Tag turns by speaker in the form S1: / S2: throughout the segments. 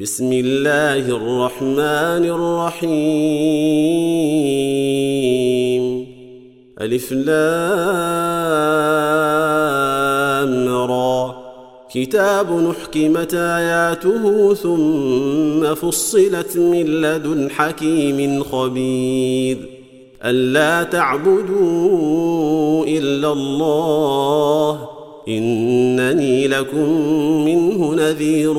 S1: بسم الله الرحمن الرحيم. ألف لام را. كتاب نحكمت آياته ثم فصلت من لدن حكيم خبير. ألا تعبدوا إلا الله. انني لكم منه نذير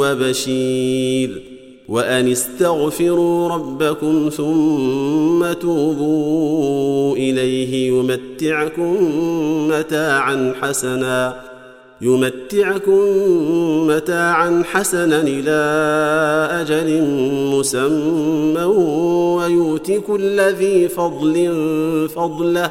S1: وبشير. وأن استغفروا ربكم ثم توبوا إليه يمتعكم متاعا حسنا يمتعكم متاعا حسنا إلى أجل مسمى ويؤت كل ذي فضل فضله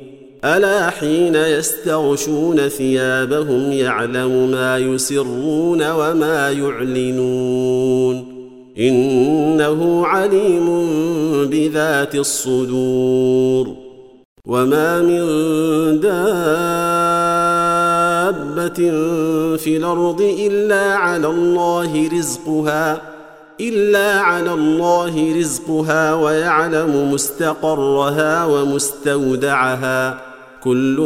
S1: ألا حين يستغشون ثيابهم يعلم ما يسرون وما يعلنون إنه عليم بذات الصدور وما من دابة في الأرض إلا على الله رزقها إلا على الله رزقها ويعلم مستقرها ومستودعها كل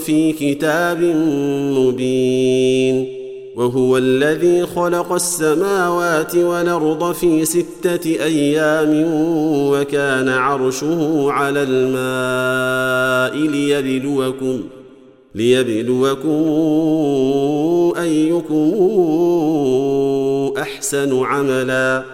S1: في كتاب مبين وهو الذي خلق السماوات والأرض في ستة أيام وكان عرشه على الماء ليبلوكم ليبلوكم أيكم أحسن عملا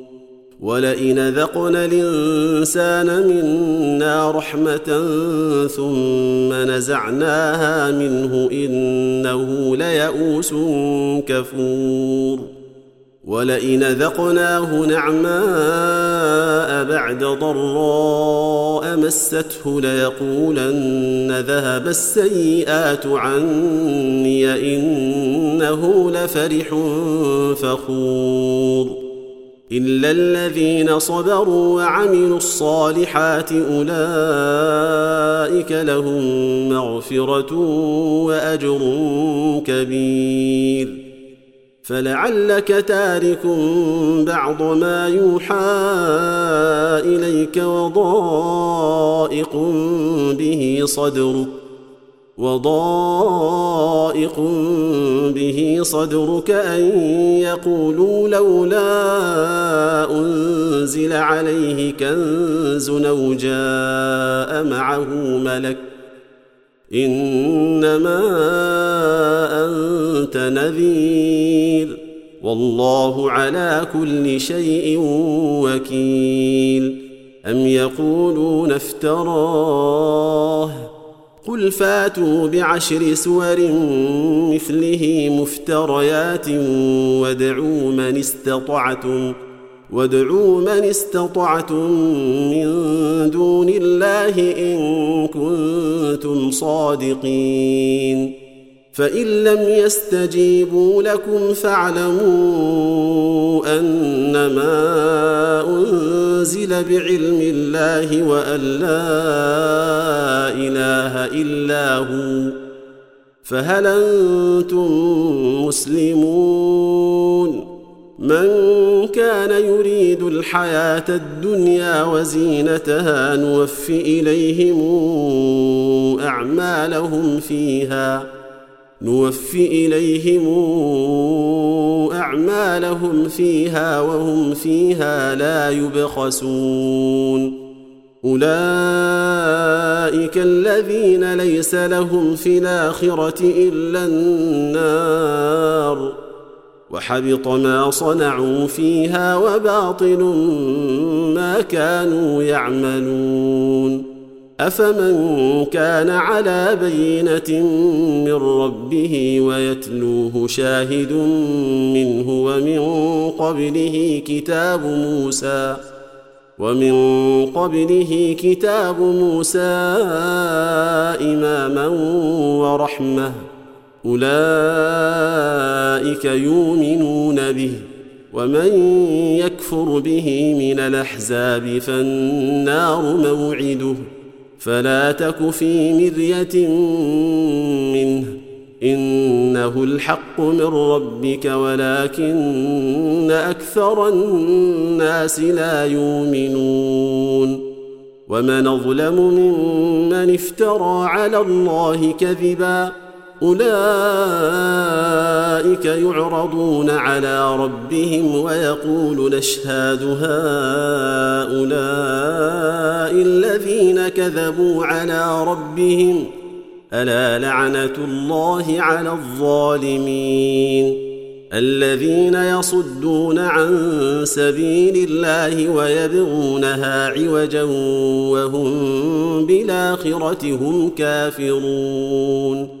S1: ولئن ذقنا الانسان منا رحمه ثم نزعناها منه انه ليئوس كفور ولئن ذقناه نعماء بعد ضراء مسته ليقولن ذهب السيئات عني انه لفرح فخور الا الذين صبروا وعملوا الصالحات اولئك لهم مغفره واجر كبير. فلعلك تارك بعض ما يوحى اليك وضائق به صدرك. وضائق به صدرك أن يقولوا لولا أنزل عليه كنز أو جاء معه ملك إنما أنت نذير والله على كل شيء وكيل أم يقولون افتراه قل فاتوا بعشر سور مثله مفتريات وادعوا من استطعتم وادعوا من استطعتم من دون الله إن كنتم صادقين. فإن لم يستجيبوا لكم فاعلموا أنما انزل بعلم الله وأن لا إله إلا هو. فهل أنتم مسلمون؟ من كان يريد الحياة الدنيا وزينتها نوف إليهم أعمالهم فيها. نوف إليهم أعمالهم فيها وهم فيها لا يبخسون. أولئك الذين ليس لهم في الآخرة إلا النار. وحبط ما صنعوا فيها وباطل ما كانوا يعملون. أفمن كان على بينة من ربه ويتلوه شاهد منه ومن قبله كتاب موسى ومن قبله كتاب موسى إماما ورحمة أولئك يؤمنون به ومن يكفر به من الأحزاب فالنار موعده فلا تك في مرية منه. إنه الحق من ربك ولكن أكثر الناس لا يؤمنون. ومن أظلم ممن افترى على الله كذبا. أولئك يعرضون على ربهم ويقول نشهاد هؤلاء الذين كذبوا على ربهم ألا لعنة الله على الظالمين الذين يصدون عن سبيل الله ويبغونها عوجا وهم بالآخرة هم كافرون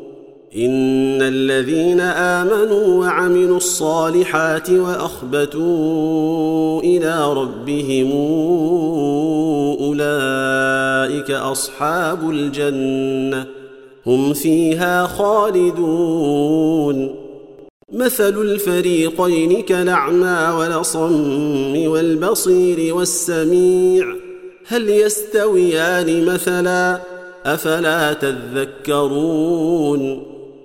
S1: إن الذين آمنوا وعملوا الصالحات وأخبتوا إلى ربهم أولئك أصحاب الجنة هم فيها خالدون. مثل الفريقين كالأعمى والأصم والبصير والسميع هل يستويان مثلا؟ أفلا تذكرون؟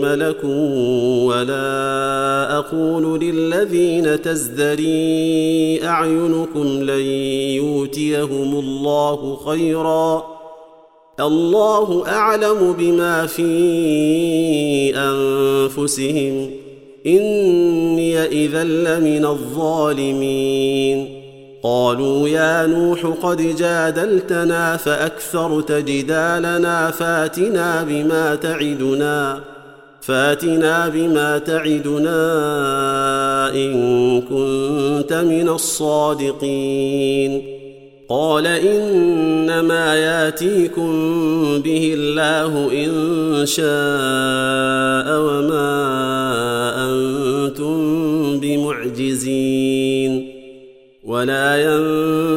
S1: ملك ولا أقول للذين تزدري أعينكم لن يؤتيهم الله خيرا. الله أعلم بما في أنفسهم. إني إذا لمن الظالمين. قالوا يا نوح قد جادلتنا فأكثرت جدالنا فاتنا بما تعدنا. فاتنا بما تعدنا إن كنت من الصادقين. قال إنما ياتيكم به الله إن شاء وما أنتم بمعجزين. ولا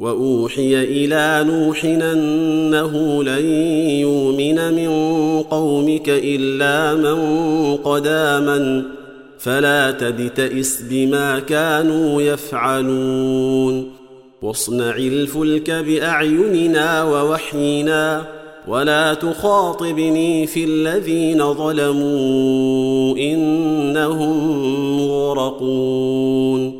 S1: وأوحي إلى نوح أنه لن يؤمن من قومك إلا من قد آمن. فلا تبتئس بما كانوا يفعلون. واصنع الفلك بأعيننا ووحينا ولا تخاطبني في الذين ظلموا إنهم مغرقون.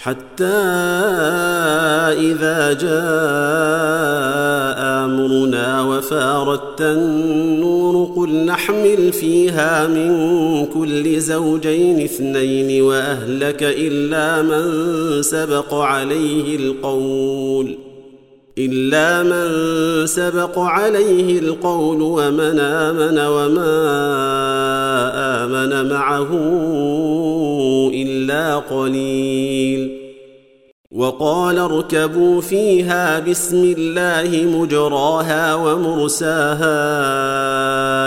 S1: حتى إذا جاء أمرنا وفاردت النور قل نحمل فيها من كل زوجين اثنين وأهلك إلا من سبق عليه القول إلا من سبق عليه القول ومن آمن وما آمن معه إلا قليل. وقال اركبوا فيها بسم الله مجراها ومرساها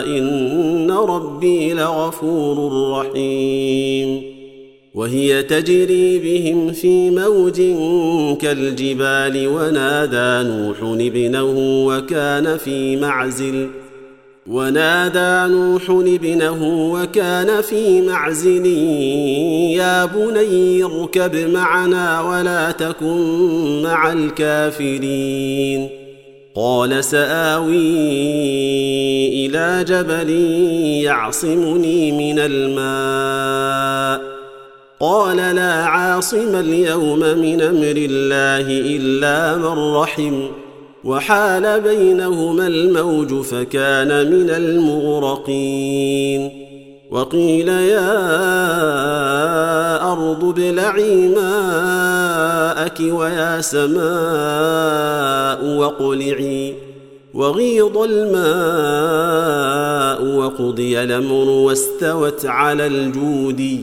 S1: إن ربي لغفور رحيم. وهي تجري بهم في موج كالجبال ونادى نوح ابنه وكان في معزل. ونادى نوح ابنه وكان في معزل يا بني اركب معنا ولا تكن مع الكافرين. قال سآوي إلى جبل يعصمني من الماء. قال لا عاصم اليوم من أمر الله إلا من رحم. وحال بينهما الموج فكان من المغرقين. وقيل يا أرض ابلعي ماءك ويا سماء واقلعي. وغيض الماء وقضي الأمر واستوت على الجود.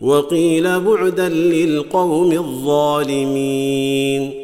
S1: وقيل بعدا للقوم الظالمين.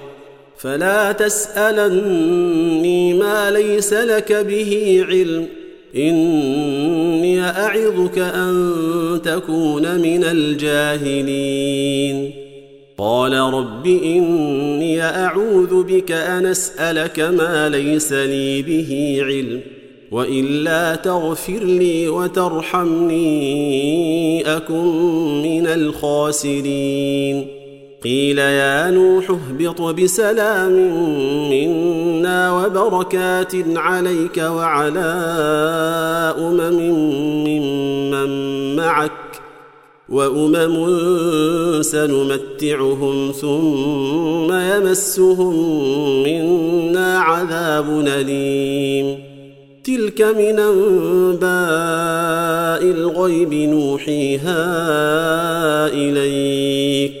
S1: فلا تسألني ما ليس لك به علم. إني أعظك أن تكون من الجاهلين. قال رب إني أعوذ بك أن أسألك ما ليس لي به علم. وإلا تغفر لي وترحمني أكن من الخاسرين. قيل يا نوح اهبط بسلام منا وبركات عليك وعلى أمم ممن معك وأمم سنمتعهم ثم يمسهم منا عذاب أليم. تلك من أنباء الغيب نوحيها إليك.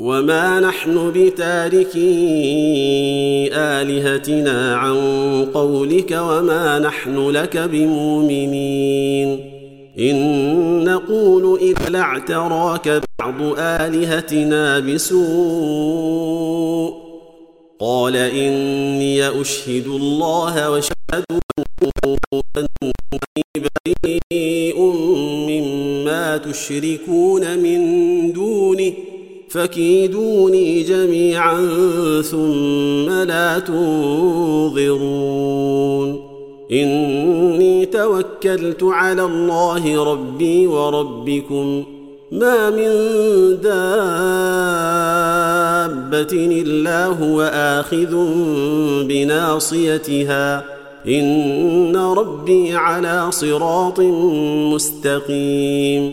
S1: وما نحن بتاركي آلهتنا عن قولك وما نحن لك بمؤمنين إن نقول إذ لاعتراك بعض آلهتنا بسوء قال إني أشهد الله واشهد أني بريء مما تشركون من دونه فكيدوني جميعا ثم لا تنظرون. إني توكلت على الله ربي وربكم. ما من دابة إلا هو آخذ بناصيتها. إن ربي على صراط مستقيم.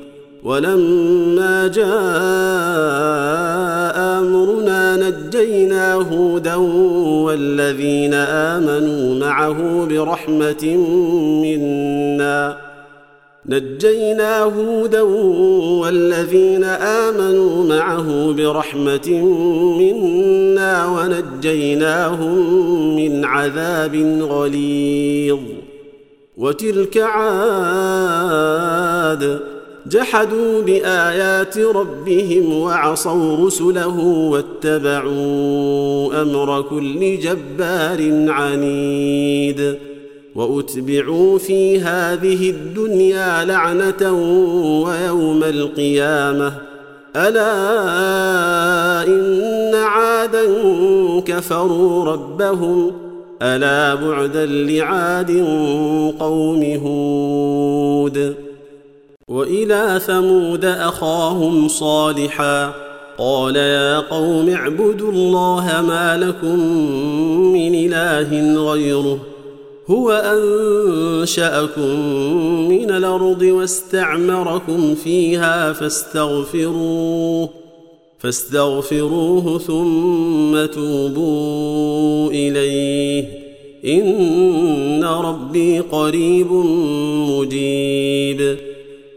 S1: ولما جاء أمرنا نجينا هودا والذين آمنوا معه برحمة منا. نجينا هودا والذين آمنوا معه برحمة منا ونجيناهم من عذاب غليظ. وتلك عاد جحدوا بآيات ربهم وعصوا رسله واتبعوا أمر كل جبار عنيد وأتبعوا في هذه الدنيا لعنة ويوم القيامة. ألا إن عادا كفروا ربهم. ألا بعدا لعاد قوم هود. وإلى ثمود أخاهم صالحا قال يا قوم اعبدوا الله ما لكم من إله غيره هو أنشأكم من الأرض واستعمركم فيها فاستغفروه فاستغفروه ثم توبوا إليه إن ربي قريب مجيب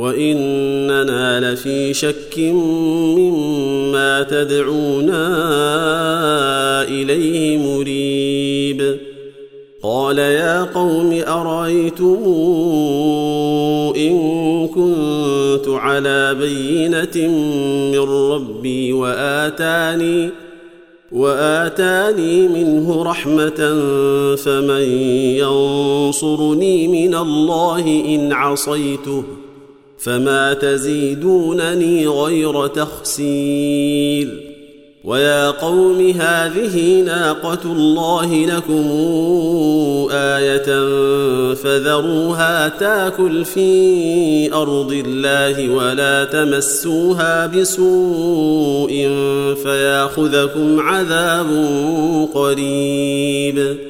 S1: وإننا لفي شك مما تدعونا إليه مريب. قال يا قوم أرأيتم إن كنت على بينة من ربي وآتاني وآتاني منه رحمة فمن ينصرني من الله إن عصيته فما تزيدونني غير تخسير ويا قوم هذه ناقه الله لكم إيه فذروها تاكل في ارض الله ولا تمسوها بسوء فياخذكم عذاب قريب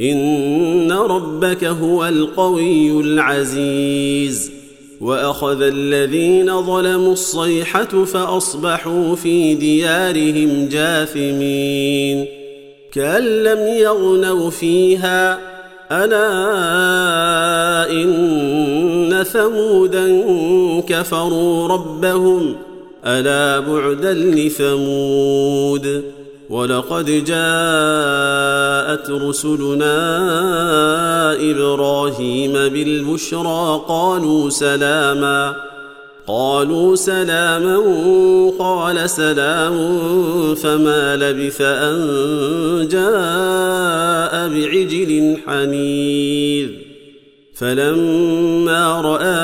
S1: إن ربك هو القوي العزيز. وأخذ الذين ظلموا الصيحة فأصبحوا في ديارهم جاثمين. كأن لم يغنوا فيها ألا إن ثمودا كفروا ربهم ألا بعدا لثمود. ولقد جاءت رسلنا إبراهيم بالبشرى قالوا سلاما قالوا سلاما قال سلام فما لبث أن جاء بعجل حنيذ. فلما رأى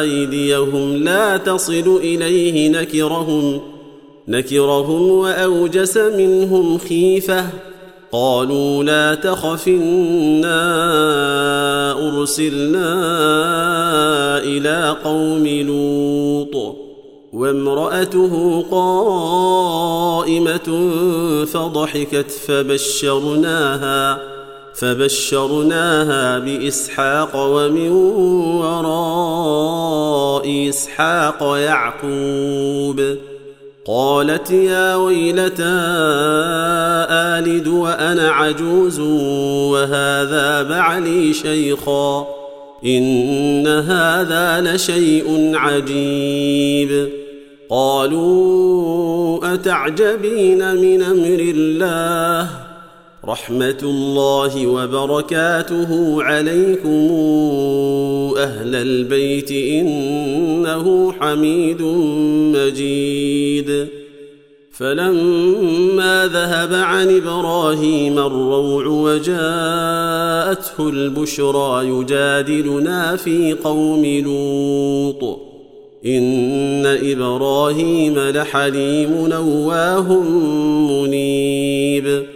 S1: أيديهم لا تصل إليه نكرهم نكرهم وأوجس منهم خيفة. قالوا لا تخف إنا أرسلنا إلى قوم لوط. وامرأته قائمة فضحكت فبشرناها فبشرناها بإسحاق ومن وراء إسحاق يعقوب. قالت يا ويلتى آلد وأنا عجوز وهذا بعلي شيخا إن هذا لشيء عجيب قالوا أتعجبين من أمر الله رحمة الله وبركاته عليكم أهل البيت إنه حميد مجيد. فلما ذهب عن إبراهيم الروع وجاءته البشرى يجادلنا في قوم لوط. إن إبراهيم لحليم نواه منيب.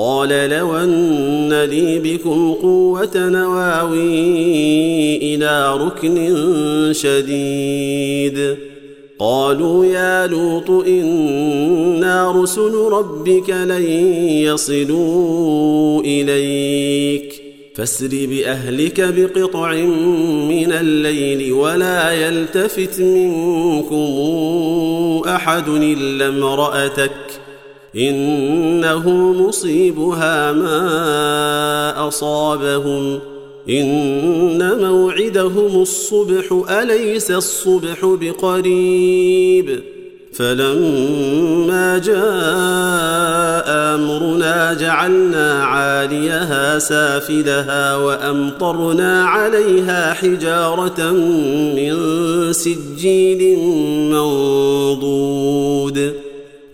S1: قال لو أن لي بكم قوة نواوي إلى ركن شديد. قالوا يا لوط إنا رسل ربك لن يصلوا إليك. فاسر بأهلك بقطع من الليل ولا يلتفت منكم أحد إلا امرأتك إنه مصيبها ما أصابهم. إن موعدهم الصبح أليس الصبح بقريب؟ فلما جاء أمرنا جعلنا عاليها سافلها وأمطرنا عليها حجارة من سجيل منضود.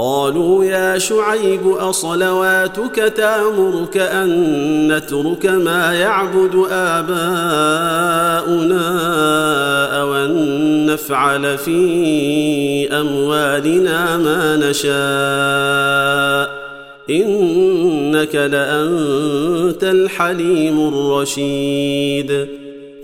S1: قالوا يا شعيب أصلواتك تأمرك أن نترك ما يعبد آباؤنا أو أن نفعل في أموالنا ما نشاء؟ إنك لأنت الحليم الرشيد.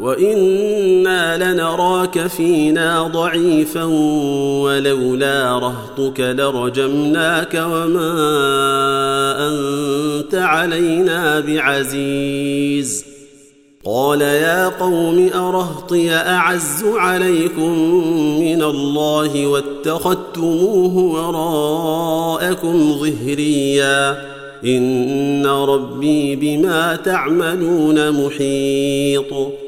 S1: وأنا لنراك فينا ضعيفا ولولا رهطك لرجمناك وما انت علينا بعزيز قال يا قوم ارهطي اعز عليكم من الله واتخذتموه وراءكم ظهريا ان ربي بما تعملون محيط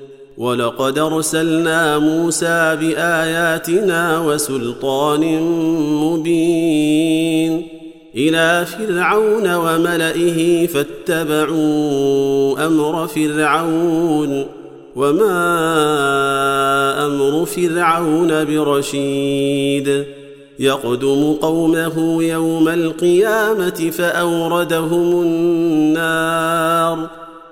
S1: ولقد أرسلنا موسى بآياتنا وسلطان مبين إلى فرعون وملئه فاتبعوا أمر فرعون وما أمر فرعون برشيد يقدم قومه يوم القيامة فأوردهم النار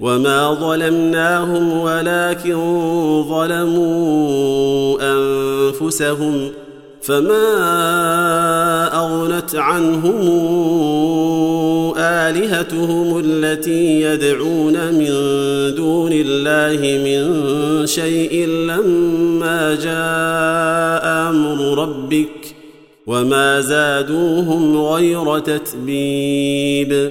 S1: وما ظلمناهم ولكن ظلموا انفسهم فما اغنت عنهم الهتهم التي يدعون من دون الله من شيء لما جاء أمر ربك وما زادوهم غير تتبيب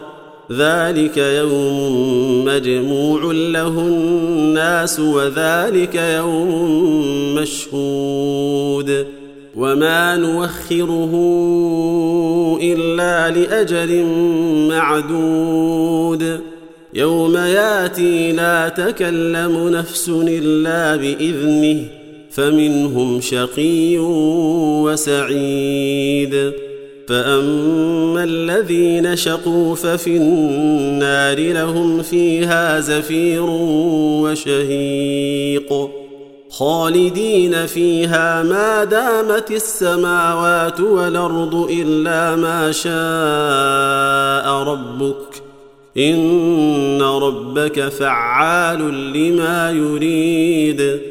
S1: ذلك يوم مجموع له الناس وذلك يوم مشهود وما نوخره إلا لأجل معدود يوم ياتي لا تكلم نفس إلا بإذنه فمنهم شقي وسعيد فأما الذين شقوا ففي النار لهم فيها زفير وشهيق خالدين فيها ما دامت السماوات والأرض إلا ما شاء ربك إن ربك فعال لما يريد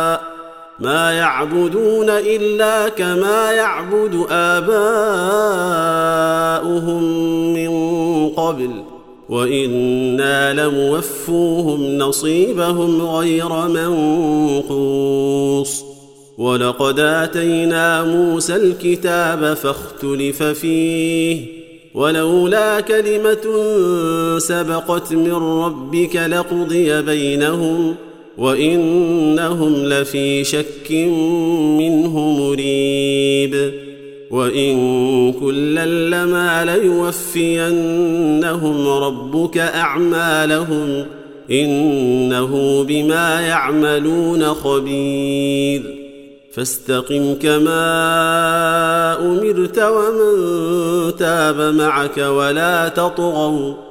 S1: ما يعبدون إلا كما يعبد آباؤهم من قبل. وإنا لموفوهم نصيبهم غير منقوص. ولقد آتينا موسى الكتاب فاختلف فيه. ولولا كلمة سبقت من ربك لقضي بينهم. وإنهم لفي شك منه مريب. وإن كلا لما ليوفينهم ربك أعمالهم إنه بما يعملون خبير. فاستقم كما أمرت ومن تاب معك ولا تطغوا